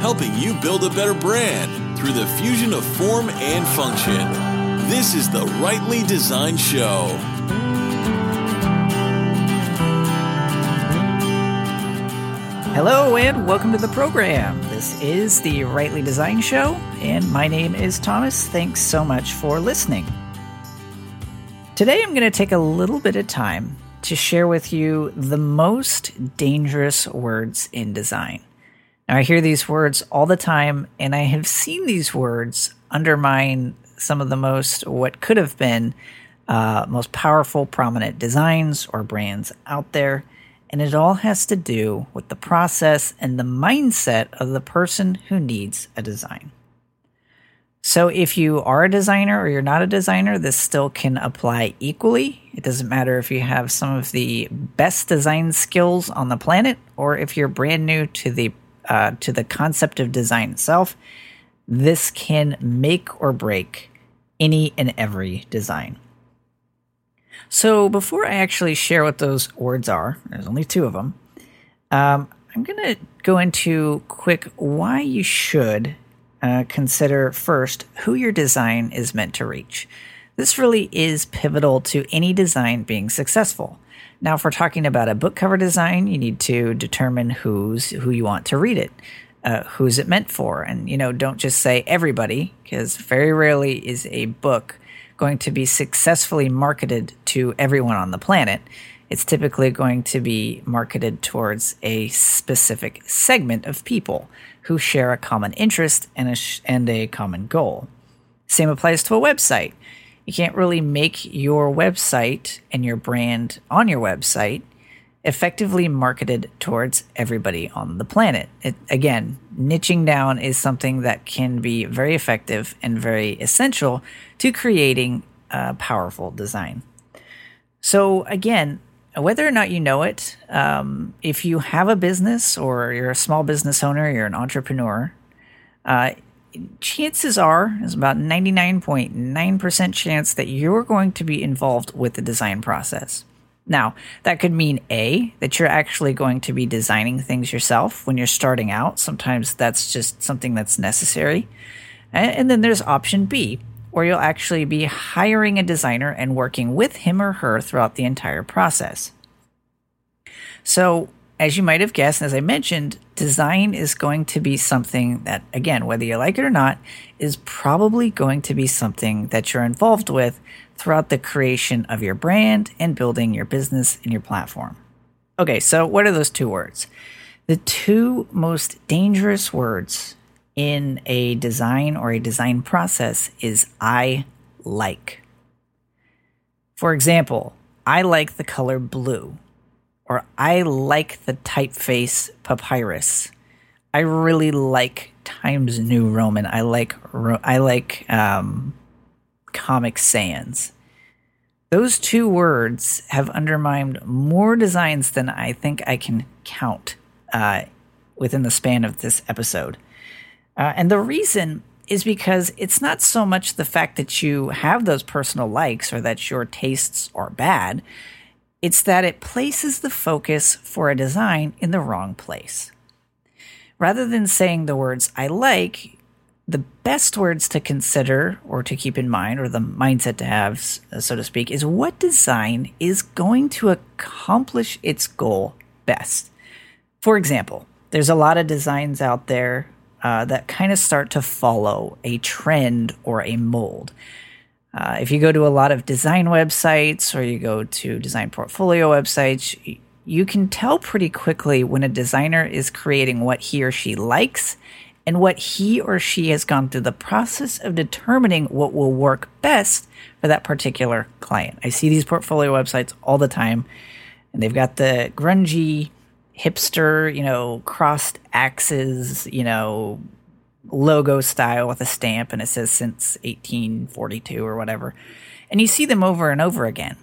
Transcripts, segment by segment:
Helping you build a better brand through the fusion of form and function. This is the Rightly Designed Show. Hello and welcome to the program. This is the Rightly Designed Show, and my name is Thomas. Thanks so much for listening. Today I'm going to take a little bit of time to share with you the most dangerous words in design. Now, I hear these words all the time, and I have seen these words undermine some of the most, what could have been, uh, most powerful, prominent designs or brands out there. And it all has to do with the process and the mindset of the person who needs a design. So, if you are a designer or you're not a designer, this still can apply equally. It doesn't matter if you have some of the best design skills on the planet or if you're brand new to the uh, to the concept of design itself. This can make or break any and every design. So, before I actually share what those words are, there's only two of them. Um, I'm going to go into quick why you should uh, consider first who your design is meant to reach. This really is pivotal to any design being successful. Now, if we're talking about a book cover design, you need to determine who's who you want to read it. Uh, who's it meant for? And you know, don't just say everybody, because very rarely is a book going to be successfully marketed to everyone on the planet. It's typically going to be marketed towards a specific segment of people who share a common interest and a, sh- and a common goal. Same applies to a website. You can't really make your website and your brand on your website effectively marketed towards everybody on the planet. It, again, niching down is something that can be very effective and very essential to creating a powerful design. So, again, whether or not you know it, um, if you have a business or you're a small business owner, you're an entrepreneur, uh, chances are, there's about 99.9% chance that you're going to be involved with the design process. Now, that could mean A, that you're actually going to be designing things yourself when you're starting out. Sometimes that's just something that's necessary. And then there's option B, where you'll actually be hiring a designer and working with him or her throughout the entire process. So, as you might have guessed, as I mentioned, design is going to be something that, again, whether you like it or not, is probably going to be something that you're involved with throughout the creation of your brand and building your business and your platform. Okay, so what are those two words? The two most dangerous words in a design or a design process is I like. For example, I like the color blue or I like the typeface papyrus. I really like Times New Roman. I like I like um, Comic Sans. Those two words have undermined more designs than I think I can count uh, within the span of this episode. Uh, and the reason is because it's not so much the fact that you have those personal likes or that your tastes are bad. It's that it places the focus for a design in the wrong place. Rather than saying the words I like, the best words to consider or to keep in mind, or the mindset to have, so to speak, is what design is going to accomplish its goal best. For example, there's a lot of designs out there uh, that kind of start to follow a trend or a mold. Uh, if you go to a lot of design websites or you go to design portfolio websites, you can tell pretty quickly when a designer is creating what he or she likes and what he or she has gone through the process of determining what will work best for that particular client. I see these portfolio websites all the time, and they've got the grungy, hipster, you know, crossed axes, you know, logo style with a stamp and it says since 1842 or whatever. And you see them over and over again.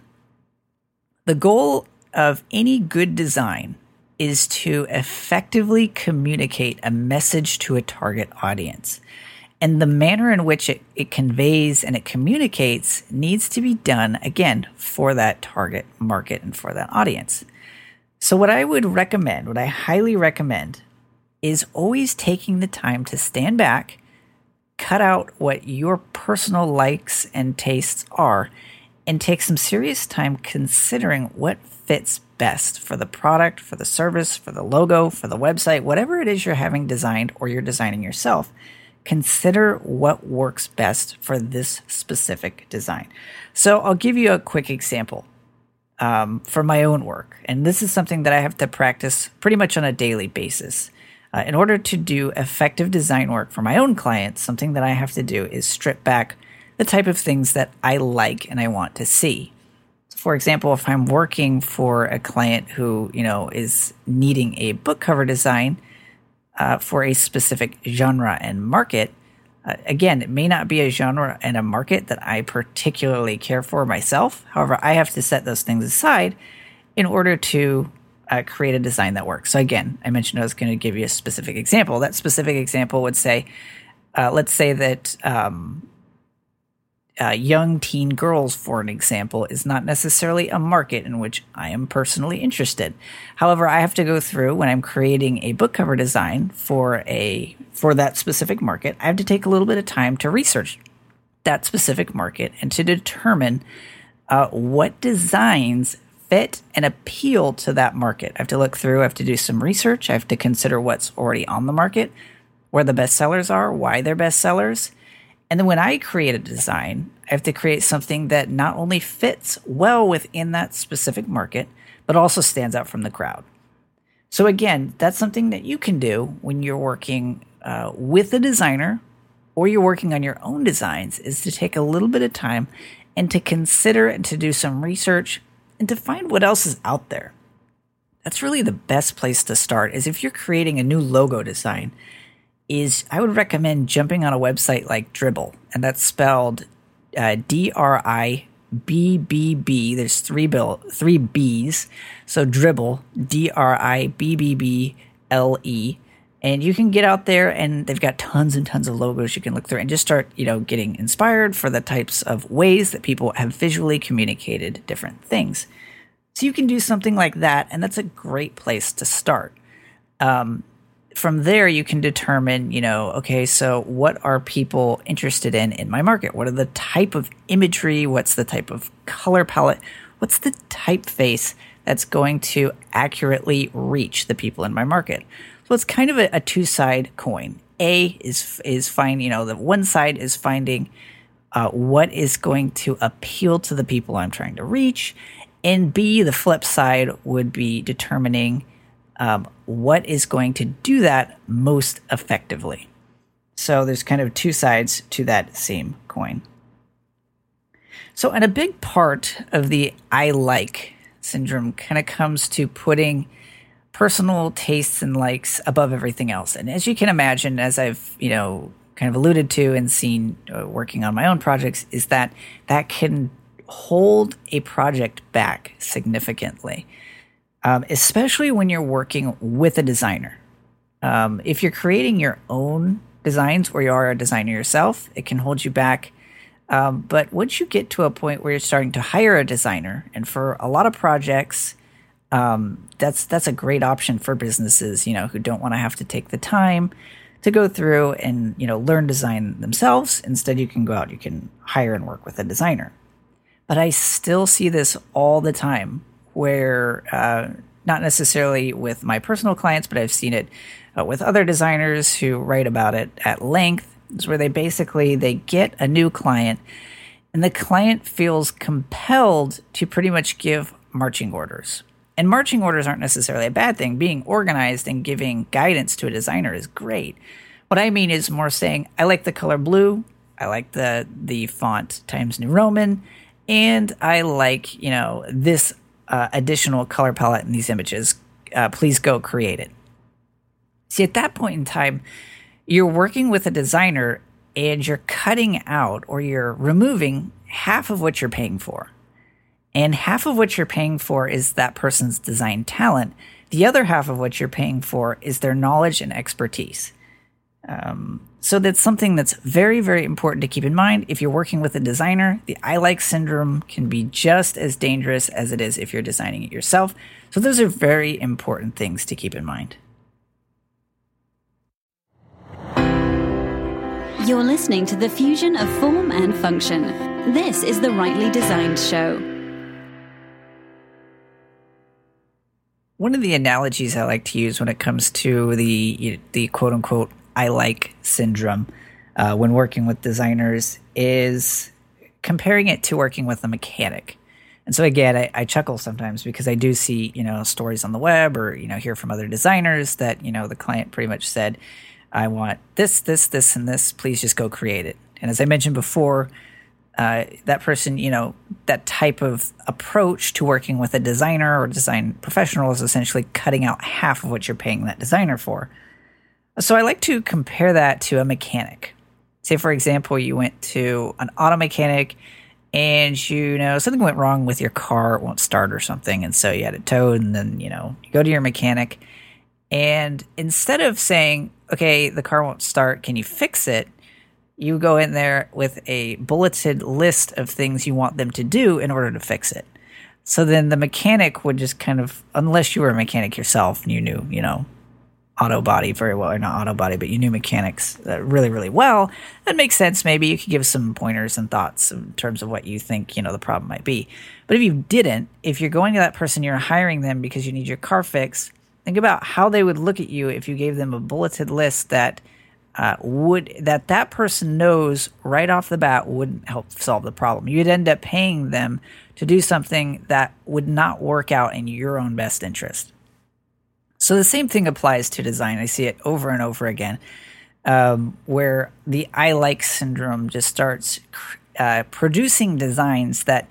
The goal of any good design is to effectively communicate a message to a target audience. And the manner in which it, it conveys and it communicates needs to be done again for that target market and for that audience. So, what I would recommend, what I highly recommend, is always taking the time to stand back, cut out what your personal likes and tastes are, and take some serious time considering what fits best for the product, for the service, for the logo, for the website, whatever it is you're having designed or you're designing yourself. Consider what works best for this specific design. So, I'll give you a quick example um, for my own work. And this is something that I have to practice pretty much on a daily basis. Uh, in order to do effective design work for my own clients, something that I have to do is strip back the type of things that I like and I want to see. For example, if I'm working for a client who, you know, is needing a book cover design uh, for a specific genre and market, uh, again, it may not be a genre and a market that I particularly care for myself. However, I have to set those things aside in order to uh, create a design that works. So, again, I mentioned I was going to give you a specific example. That specific example would say, uh, let's say that um, uh, young teen girls, for an example, is not necessarily a market in which I am personally interested. However, I have to go through when I'm creating a book cover design for a for that specific market. I have to take a little bit of time to research that specific market and to determine uh, what designs fit and appeal to that market. I have to look through. I have to do some research. I have to consider what's already on the market, where the best sellers are, why they're best sellers and then when I create a design, I have to create something that not only fits well within that specific market, but also stands out from the crowd. So, again, that's something that you can do when you're working uh, with a designer or you're working on your own designs, is to take a little bit of time and to consider and to do some research and to find what else is out there. That's really the best place to start is if you're creating a new logo design is I would recommend jumping on a website like Dribbble, and that's spelled uh, D R I B B B. There's three bill three B's, so Dribbble D R I B B B L E, and you can get out there and they've got tons and tons of logos you can look through and just start you know getting inspired for the types of ways that people have visually communicated different things. So you can do something like that, and that's a great place to start. Um, from there you can determine you know okay so what are people interested in in my market? What are the type of imagery? What's the type of color palette? What's the typeface that's going to accurately reach the people in my market? So it's kind of a, a two side coin. A is is find you know the one side is finding uh, what is going to appeal to the people i'm trying to reach. And b the flip side would be determining um, what is going to do that most effectively. So there's kind of two sides to that same coin. So, and a big part of the I like syndrome kind of comes to putting personal tastes and likes above everything else. And as you can imagine, as I've, you know, kind of alluded to and seen uh, working on my own projects, is that that can hold a project back significantly um, especially when you're working with a designer. Um, if you're creating your own designs or you are a designer yourself, it can hold you back. Um, but once you get to a point where you're starting to hire a designer, and for a lot of projects, um, that's that's a great option for businesses, you know, who don't want to have to take the time to go through and you know learn design themselves. Instead, you can go out, you can hire and work with a designer. But I still see this all the time where uh, not necessarily with my personal clients, but I've seen it uh, with other designers who write about it at length. Is where they basically they get a new client, and the client feels compelled to pretty much give marching orders. And marching orders aren't necessarily a bad thing. Being organized and giving guidance to a designer is great. What I mean is more saying, I like the color blue, I like the the font Times New Roman, and I like, you know, this uh, additional color palette in these images. Uh, please go create it. See, at that point in time, you're working with a designer and you're cutting out or you're removing half of what you're paying for. And half of what you're paying for is that person's design talent. The other half of what you're paying for is their knowledge and expertise. Um, So that's something that's very, very important to keep in mind. If you're working with a designer, the I like syndrome can be just as dangerous as it is if you're designing it yourself. So those are very important things to keep in mind. You're listening to the fusion of form and function. This is the Rightly Designed Show. One of the analogies I like to use when it comes to the the quote unquote I like syndrome uh, when working with designers is comparing it to working with a mechanic. And so again, I, I, chuckle sometimes because I do see you know stories on the web or you know hear from other designers that you know the client pretty much said, I want this, this, this, and this. Please just go create it. And as I mentioned before, uh, that person, you know, that type of approach to working with a designer or design professional is essentially cutting out half of what you're paying that designer for. So I like to compare that to a mechanic. Say, for example, you went to an auto mechanic and you know something went wrong with your car, it won't start or something, and so you had it towed, and then you know you go to your mechanic, and instead of saying, okay, the car won't start. Can you fix it? You go in there with a bulleted list of things you want them to do in order to fix it. So then the mechanic would just kind of, unless you were a mechanic yourself and you knew, you know, auto body very well, or not auto body, but you knew mechanics uh, really, really well, that makes sense. Maybe you could give some pointers and thoughts in terms of what you think, you know, the problem might be. But if you didn't, if you're going to that person, you're hiring them because you need your car fixed, Think about how they would look at you if you gave them a bulleted list that uh, would that that person knows right off the bat wouldn't help solve the problem. You'd end up paying them to do something that would not work out in your own best interest. So the same thing applies to design. I see it over and over again, um, where the I like syndrome just starts uh, producing designs that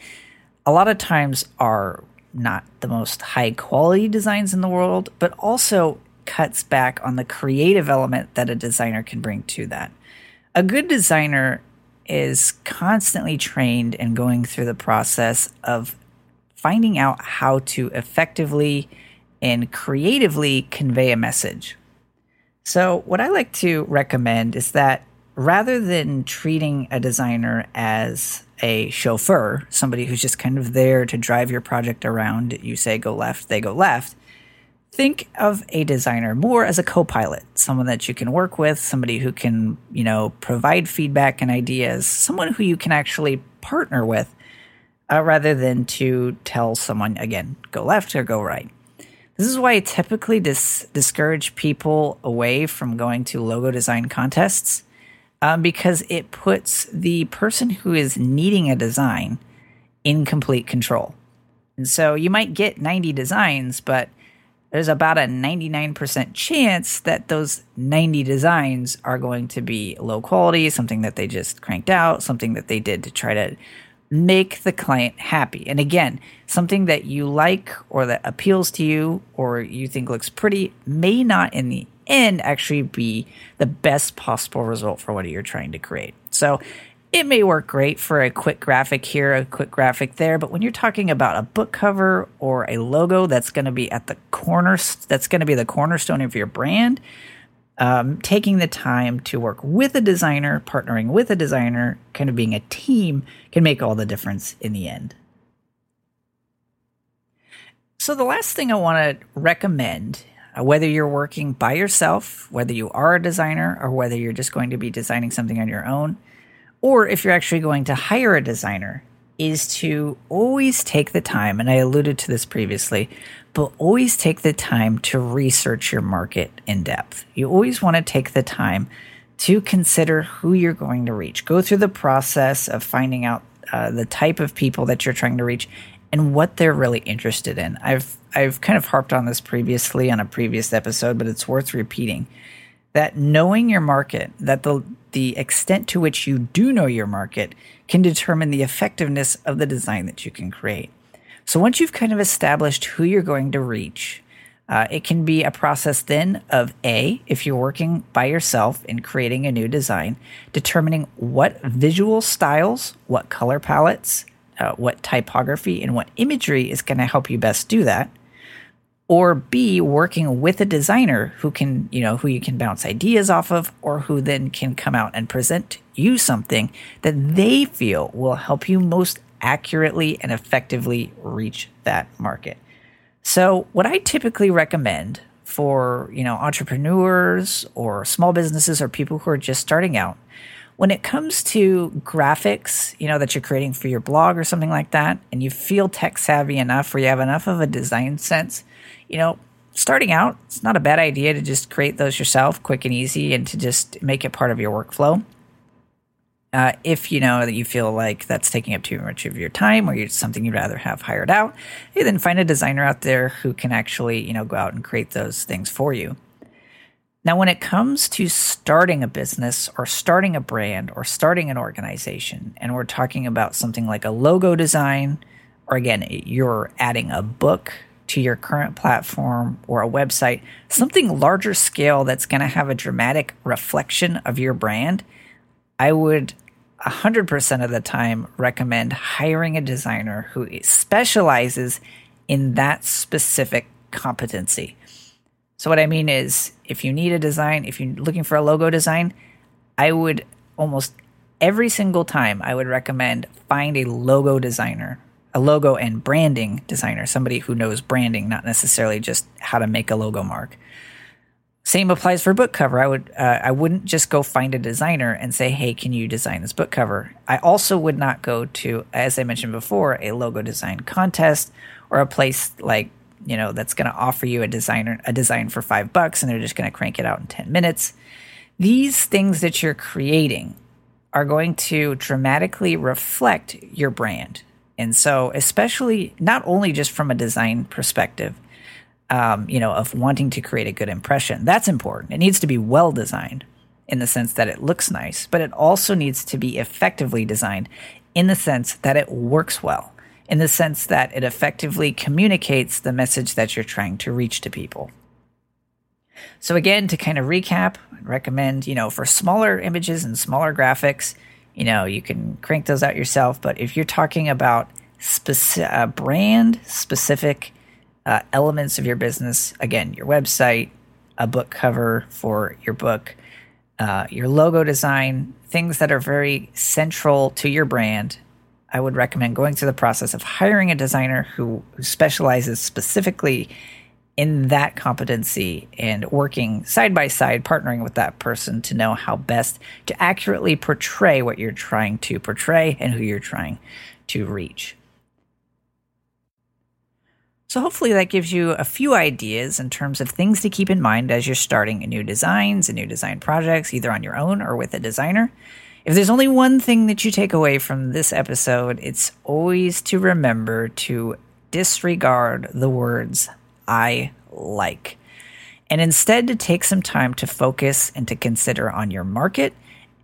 a lot of times are not the most high quality designs in the world, but also cuts back on the creative element that a designer can bring to that. A good designer is constantly trained and going through the process of finding out how to effectively and creatively convey a message. So, what I like to recommend is that rather than treating a designer as a chauffeur, somebody who's just kind of there to drive your project around. You say go left, they go left. Think of a designer more as a co-pilot, someone that you can work with, somebody who can, you know, provide feedback and ideas, someone who you can actually partner with, uh, rather than to tell someone again go left or go right. This is why I typically dis- discourage people away from going to logo design contests um, because it puts the person who is needing a design in complete control. And so you might get 90 designs, but there's about a 99% chance that those 90 designs are going to be low quality, something that they just cranked out, something that they did to try to make the client happy. And again, something that you like or that appeals to you or you think looks pretty may not in the end actually be the best possible result for what you're trying to create. So it may work great for a quick graphic here, a quick graphic there, but when you're talking about a book cover or a logo that's going to be at the corner, that's going to be the cornerstone of your brand, um, taking the time to work with a designer, partnering with a designer, kind of being a team can make all the difference in the end. So, the last thing I want to recommend uh, whether you're working by yourself, whether you are a designer, or whether you're just going to be designing something on your own, or if you're actually going to hire a designer, is to always take the time, and I alluded to this previously, but always take the time to research your market in depth. You always want to take the time to consider who you're going to reach. Go through the process of finding out uh, the type of people that you're trying to reach and what they're really interested in. I've I've kind of harped on this previously on a previous episode, but it's worth repeating that knowing your market, that the the extent to which you do know your market can determine the effectiveness of the design that you can create. So once you've kind of established who you're going to reach, uh, it can be a process then of A, if you're working by yourself in creating a new design, determining what visual styles, what color palettes, uh, what typography and what imagery is going to help you best do that. Or B, working with a designer who can, you know, who you can bounce ideas off of, or who then can come out and present you something that they feel will help you most accurately and effectively reach that market. So, what I typically recommend for, you know, entrepreneurs or small businesses or people who are just starting out, when it comes to graphics, you know, that you're creating for your blog or something like that, and you feel tech savvy enough or you have enough of a design sense, you know, starting out, it's not a bad idea to just create those yourself quick and easy and to just make it part of your workflow. Uh, if you know that you feel like that's taking up too much of your time or it's something you'd rather have hired out, then find a designer out there who can actually, you know, go out and create those things for you. Now, when it comes to starting a business or starting a brand or starting an organization, and we're talking about something like a logo design, or again, you're adding a book to your current platform or a website, something larger scale that's going to have a dramatic reflection of your brand, I would 100% of the time recommend hiring a designer who specializes in that specific competency. So, what I mean is, if you need a design, if you're looking for a logo design, I would almost every single time I would recommend find a logo designer, a logo and branding designer, somebody who knows branding, not necessarily just how to make a logo mark. Same applies for book cover. I would uh, I wouldn't just go find a designer and say, "Hey, can you design this book cover?" I also would not go to, as I mentioned before, a logo design contest or a place like you know that's going to offer you a designer a design for five bucks and they're just going to crank it out in 10 minutes these things that you're creating are going to dramatically reflect your brand and so especially not only just from a design perspective um, you know of wanting to create a good impression that's important it needs to be well designed in the sense that it looks nice but it also needs to be effectively designed in the sense that it works well in the sense that it effectively communicates the message that you're trying to reach to people. So again, to kind of recap, I'd recommend, you know, for smaller images and smaller graphics, you know, you can crank those out yourself. But if you're talking about specific, uh, brand specific uh, elements of your business, again, your website, a book cover for your book, uh, your logo design, things that are very central to your brand, I would recommend going through the process of hiring a designer who, who specializes specifically in that competency and working side by side, partnering with that person to know how best to accurately portray what you're trying to portray and who you're trying to reach. So, hopefully, that gives you a few ideas in terms of things to keep in mind as you're starting new designs and new design projects, either on your own or with a designer. If there's only one thing that you take away from this episode, it's always to remember to disregard the words I like. And instead to take some time to focus and to consider on your market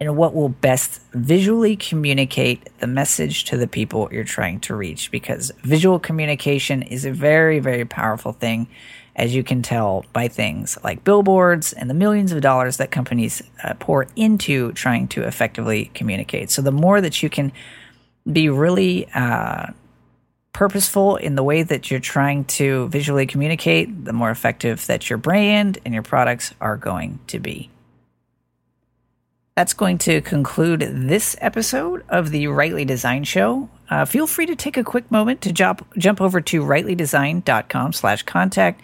and what will best visually communicate the message to the people you're trying to reach because visual communication is a very, very powerful thing as you can tell by things like billboards and the millions of dollars that companies uh, pour into trying to effectively communicate. So, the more that you can be really uh, purposeful in the way that you're trying to visually communicate, the more effective that your brand and your products are going to be. That's going to conclude this episode of the Rightly Design Show. Uh, feel free to take a quick moment to jump jump over to rightlydesign.com slash contact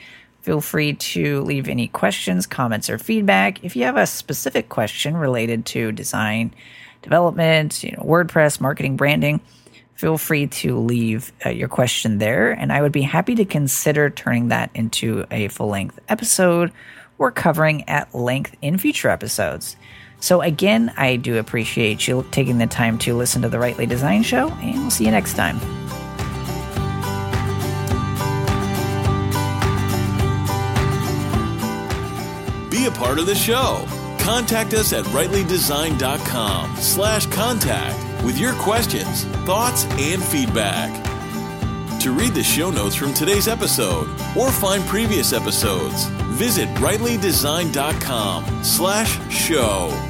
Feel free to leave any questions, comments, or feedback. If you have a specific question related to design, development, you know, WordPress, marketing, branding, feel free to leave uh, your question there, and I would be happy to consider turning that into a full length episode or covering at length in future episodes. So, again, I do appreciate you taking the time to listen to the Rightly Design Show, and we'll see you next time. be a part of the show. Contact us at rightlydesign.com slash contact with your questions, thoughts, and feedback. To read the show notes from today's episode or find previous episodes, visit rightlydesign.com slash show.